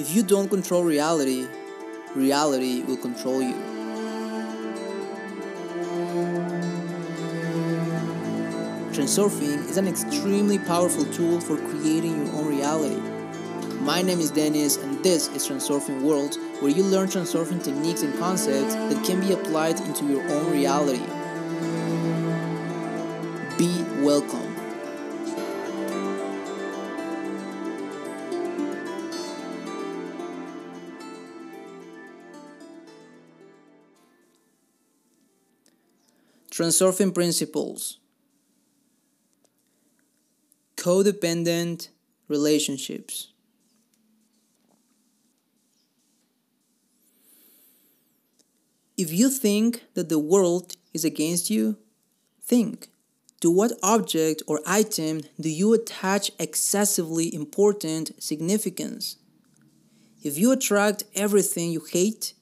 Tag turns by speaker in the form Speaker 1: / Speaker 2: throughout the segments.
Speaker 1: If you don't control reality, reality will control you. Transurfing is an extremely powerful tool for creating your own reality. My name is Dennis, and this is Transurfing World, where you learn transurfing techniques and concepts that can be applied into your own reality. Be welcome. Transurfing principles codependent relationships. If you think that the world is against you, think to what object or item do you attach excessively important significance? If you attract everything you hate,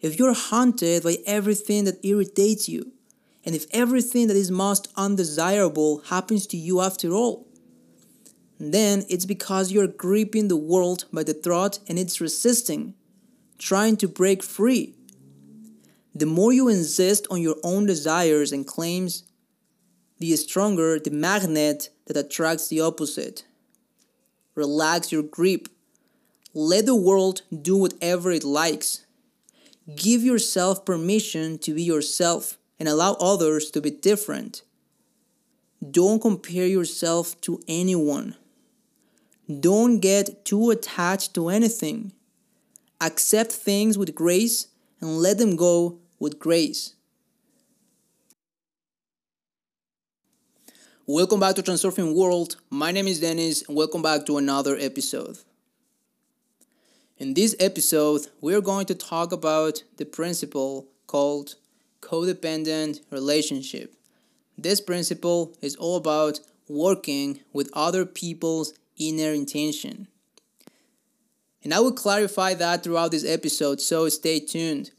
Speaker 1: if you're haunted by everything that irritates you, and if everything that is most undesirable happens to you after all, then it's because you're gripping the world by the throat and it's resisting, trying to break free. The more you insist on your own desires and claims, the stronger the magnet that attracts the opposite. Relax your grip. Let the world do whatever it likes. Give yourself permission to be yourself and allow others to be different. Don't compare yourself to anyone. Don't get too attached to anything. Accept things with grace and let them go with grace. Welcome back to Transurfing World. My name is Dennis, and welcome back to another episode. In this episode, we're going to talk about the principle called codependent relationship. This principle is all about working with other people's inner intention. And I will clarify that throughout this episode, so stay tuned.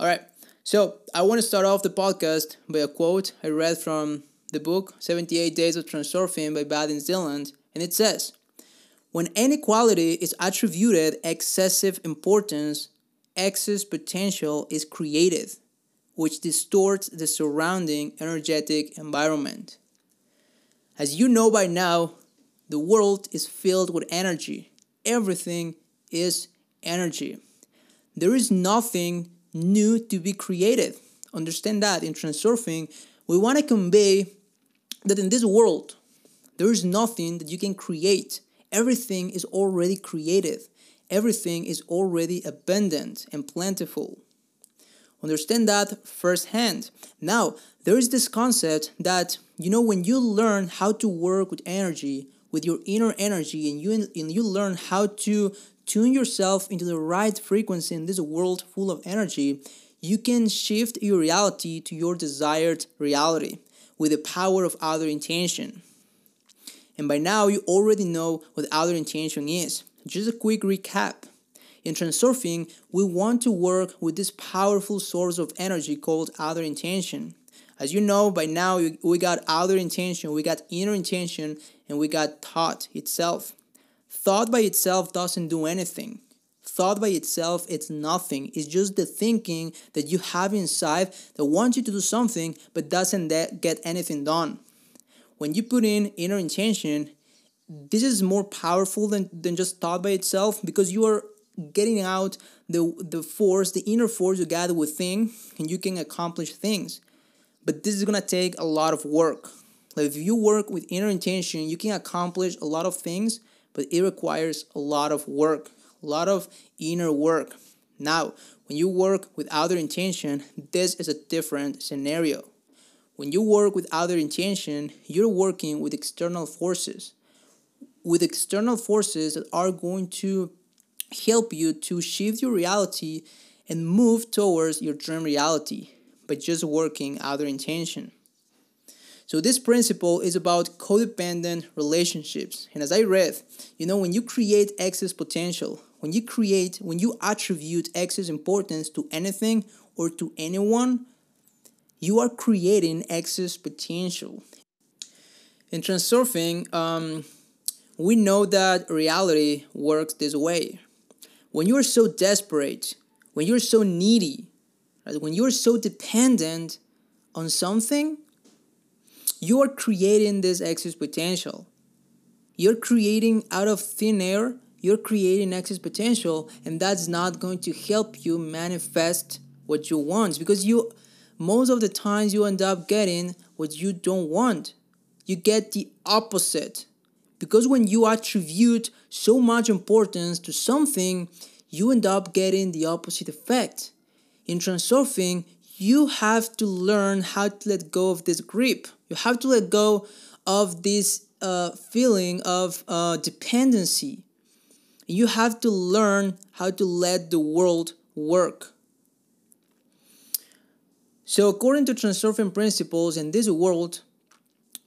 Speaker 1: All right, so I want to start off the podcast by a quote I read from the book 78 Days of Transurfing by Vadim Zeland, and it says, When inequality is attributed excessive importance, excess potential is created, which distorts the surrounding energetic environment. As you know by now, the world is filled with energy. Everything is energy. There is nothing new to be created. Understand that in transurfing, we want to convey that in this world, there is nothing that you can create. Everything is already created. Everything is already abundant and plentiful. Understand that firsthand. Now, there is this concept that, you know, when you learn how to work with energy, with your inner energy, and you, and you learn how to tune yourself into the right frequency in this world full of energy, you can shift your reality to your desired reality with the power of outer intention. And by now, you already know what outer intention is. Just a quick recap. In transurfing, we want to work with this powerful source of energy called outer intention. As you know by now, we got outer intention, we got inner intention, and we got thought itself. Thought by itself doesn't do anything. Thought by itself, it's nothing. It's just the thinking that you have inside that wants you to do something but doesn't get anything done. When you put in inner intention, this is more powerful than, than just thought by itself because you are getting out the, the force, the inner force you gather within, and you can accomplish things. But this is gonna take a lot of work. Like if you work with inner intention, you can accomplish a lot of things, but it requires a lot of work, a lot of inner work. Now, when you work with outer intention, this is a different scenario. When you work with outer intention, you're working with external forces with external forces that are going to help you to shift your reality and move towards your dream reality by just working outer intention. So this principle is about codependent relationships. And as I read, you know, when you create excess potential, when you create, when you attribute excess importance to anything or to anyone, you are creating excess potential. In transurfing, um, we know that reality works this way. When you're so desperate, when you're so needy, right, when you're so dependent on something, you are creating this excess potential. You're creating out of thin air, you're creating excess potential, and that's not going to help you manifest what you want because you most of the times you end up getting what you don't want. You get the opposite. Because when you attribute so much importance to something, you end up getting the opposite effect. In transurfing, you have to learn how to let go of this grip. You have to let go of this uh, feeling of uh, dependency. You have to learn how to let the world work. So, according to Transurfing principles in this world,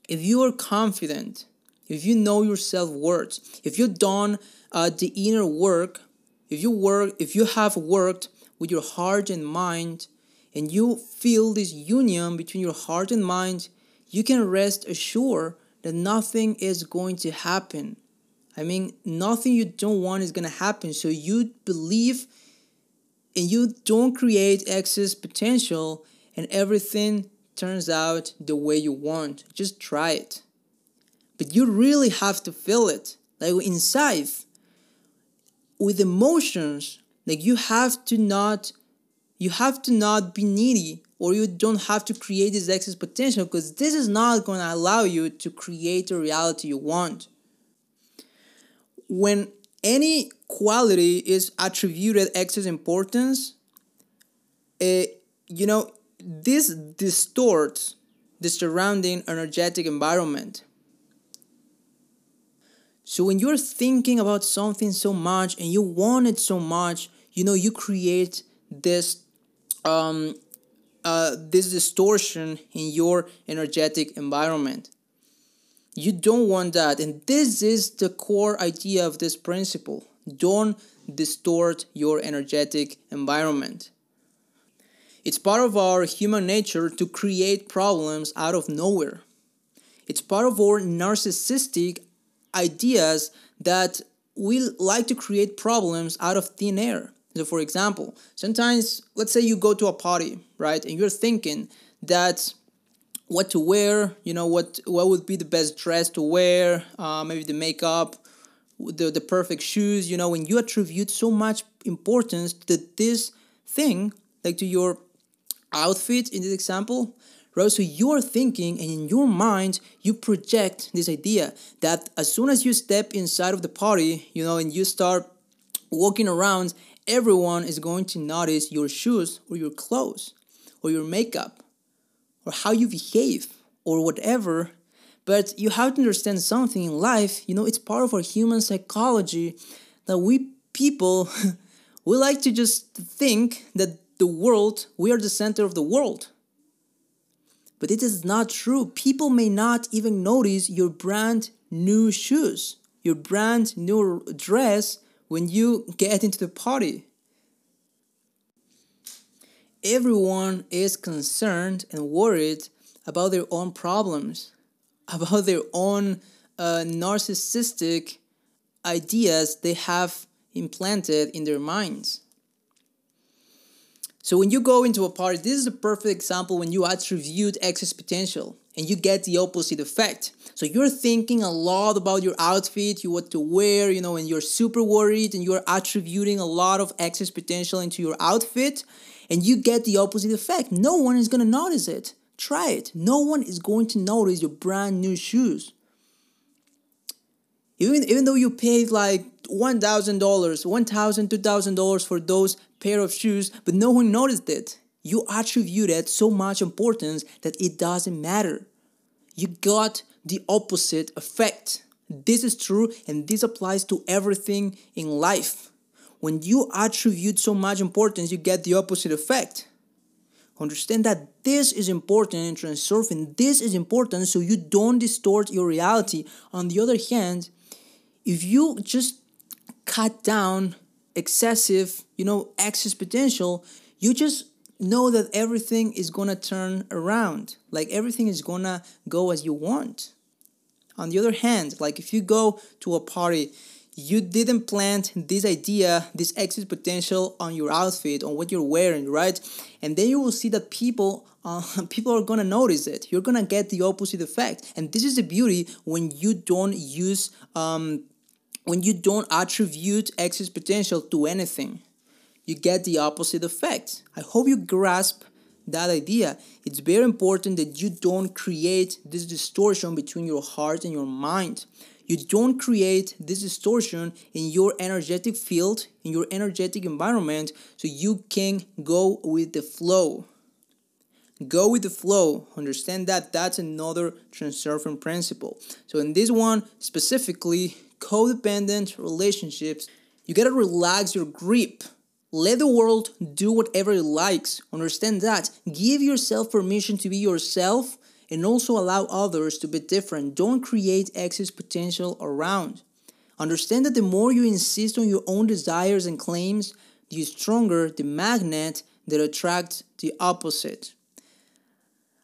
Speaker 1: if you are confident, if you know your self worth, if you've done uh, the inner work, if you work, if you have worked with your heart and mind, and you feel this union between your heart and mind, you can rest assured that nothing is going to happen. I mean, nothing you don't want is going to happen. So you believe and you don't create excess potential, and everything turns out the way you want. Just try it. But you really have to feel it. Like inside, with emotions, like you have to not you have to not be needy or you don't have to create this excess potential because this is not going to allow you to create the reality you want. When any quality is attributed excess importance, it, you know, this distorts the surrounding energetic environment. So when you're thinking about something so much and you want it so much, you know, you create this um, uh, this distortion in your energetic environment. You don't want that, and this is the core idea of this principle. Don't distort your energetic environment. It's part of our human nature to create problems out of nowhere. It's part of our narcissistic ideas that we like to create problems out of thin air. So, for example, sometimes, let's say you go to a party, right, and you're thinking that what to wear, you know, what what would be the best dress to wear, uh, maybe the makeup, the the perfect shoes, you know, when you attribute so much importance to this thing, like to your outfit in this example, right? So you're thinking and in your mind, you project this idea that as soon as you step inside of the party, you know, and you start walking around, everyone is going to notice your shoes or your clothes or your makeup or how you behave or whatever. But you have to understand something in life, you know, it's part of our human psychology that we people, we like to just think that the world, we are the center of the world. But it is not true. People may not even notice your brand new shoes, your brand new dress when you get into the party. Everyone is concerned and worried about their own problems, about their own uh, narcissistic ideas they have implanted in their minds. So when you go into a party, this is a perfect example when you attribute excess potential and you get the opposite effect. So you're thinking a lot about your outfit, you what to wear, you know, and you're super worried and you're attributing a lot of excess potential into your outfit and you get the opposite effect. No one is going to notice it. Try it. No one is going to notice your brand new shoes. Even, even though you paid like $1,000, $1,000, $2,000 for those pair of shoes, but no one noticed it. You attributed so much importance that it doesn't matter. You got the opposite effect. This is true, and this applies to everything in life. When you attribute so much importance, you get the opposite effect. Understand that this is important in transurfing. This is important so you don't distort your reality. On the other hand, if you just cut down excessive, you know, excess potential, you just know that everything is gonna turn around. Like everything is gonna go as you want. on the other hand, like if you go to a party, you didn't plant this idea, this excess potential on your outfit, on what you're wearing, right? And then you will see that people uh, people are gonna notice it. You're gonna get the opposite effect, and this is the beauty when you don't use um, when you don't attribute excess potential to anything. You get the opposite effect. I hope you grasp that idea. It's very important that you don't create this distortion between your heart and your mind. You don't create this distortion in your energetic field, in your energetic environment, so you can go with the flow. Go with the flow. Understand that that's another transurfing principle. So, in this one specifically, codependent relationships, you gotta relax your grip let the world do whatever it likes. Understand that. Give yourself permission to be yourself and also allow others to be different. Don't create excess potential around. Understand that the more you insist on your own desires and claims, the stronger the magnet that attracts the opposite.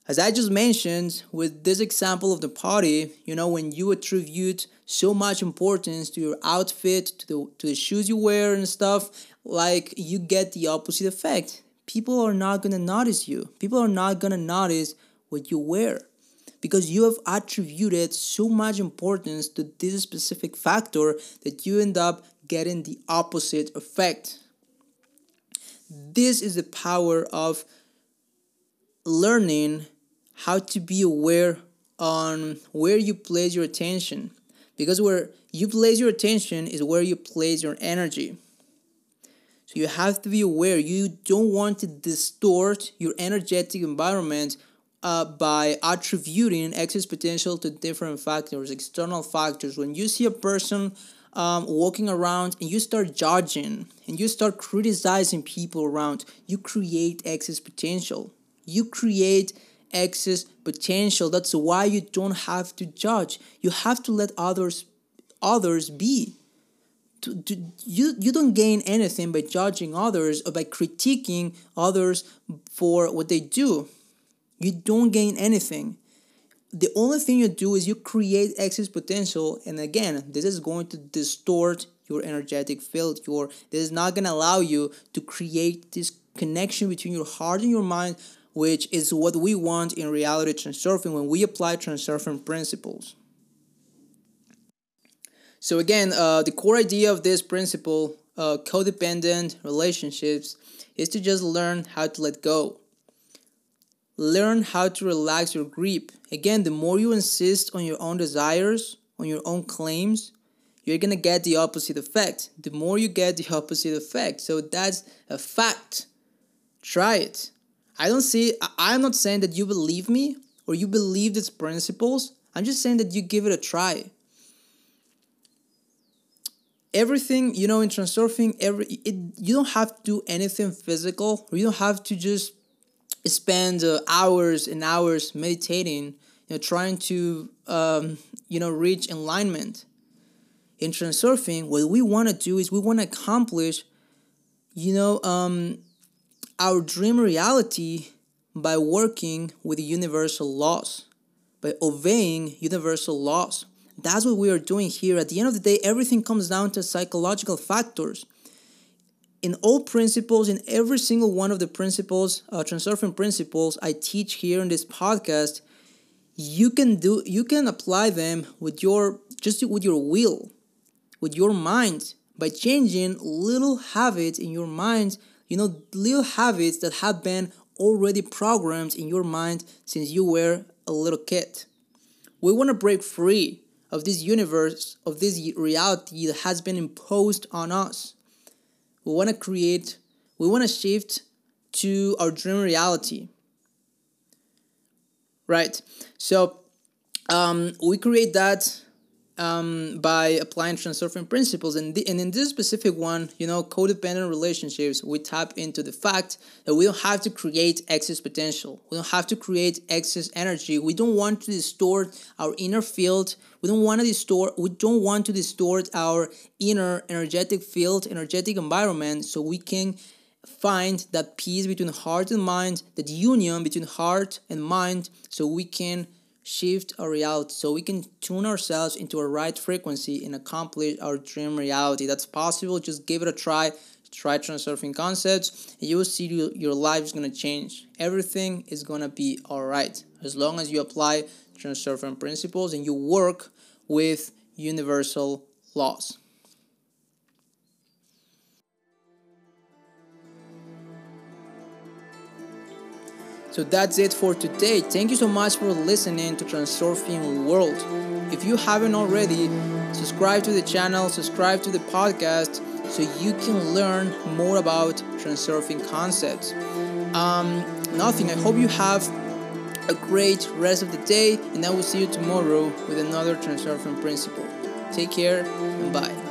Speaker 1: As I just mentioned, with this example of the party, you know, when you attribute so much importance to your outfit, to the, to the shoes you wear and stuff, like you get the opposite effect. People are not gonna notice you. People are not gonna notice what you wear because you have attributed so much importance to this specific factor that you end up getting the opposite effect. This is the power of learning how to be aware on where you place your attention because where you place your attention is where you place your energy so you have to be aware you don't want to distort your energetic environment uh, by attributing excess potential to different factors, external factors. When you see a person um, walking around and you start judging and you start criticizing people around, you create excess potential. You create excess potential. That's why you don't have to judge. You have to let others others be to, to, you you don't gain anything by judging others or by critiquing others for what they do you don't gain anything the only thing you do is you create excess potential and again this is going to distort your energetic field your this is not going to allow you to create this connection between your heart and your mind which is what we want in reality transurfing when we apply transurfing principles so again, uh, the core idea of this principle, uh, codependent relationships, is to just learn how to let go. Learn how to relax your grip. Again, the more you insist on your own desires, on your own claims, you're gonna get the opposite effect. The more you get the opposite effect. So that's a fact. Try it. I don't see, I'm not saying that you believe me or you believe these principles. I'm just saying that you give it a try. Everything you know in transurfing every it, you don't have to do anything physical. You don't have to just spend uh, hours and hours meditating you know trying to um, you know reach alignment. In transurfing what we want to do is we want to accomplish you know um, our dream reality by working with universal laws by obeying universal laws that's what we are doing here. At the end of the day, everything comes down to psychological factors. In all principles, in every single one of the principles, uh, transurfing principles I teach here in this podcast, you can do you can apply them with your just with your will, with your mind by changing little habits in your mind. You know, little habits that have been already programmed in your mind since you were a little kid. We want to break free of this universe, of this reality that has been imposed on us. We want to create, we want to shift to our dream reality. Right? So um, we create that um, by applying transurfing principles. And, the, and in this specific one, you know, codependent relationships, we tap into the fact that we don't have to create excess potential. We don't have to create excess energy. We don't want to distort our inner field. We don't want to distort. We don't want to distort our inner energetic field, energetic environment, so we can find that peace between heart and mind, that union between heart and mind, so we can shift our reality so we can tune ourselves into a right frequency and accomplish our dream reality. That's possible. Just give it a try. Try transurfing concepts, and you will see your life is gonna change. Everything is gonna be all right as long as you apply transurfing principles and you work with universal laws. So that's it for today. Thank you so much for listening to Transurfing World. If you haven't already, subscribe to the channel, subscribe to the podcast so you can learn more about transurfing concepts. Um, nothing. I hope you have a great rest of the day, and I will see you tomorrow with another transurfing principle. Take care and bye.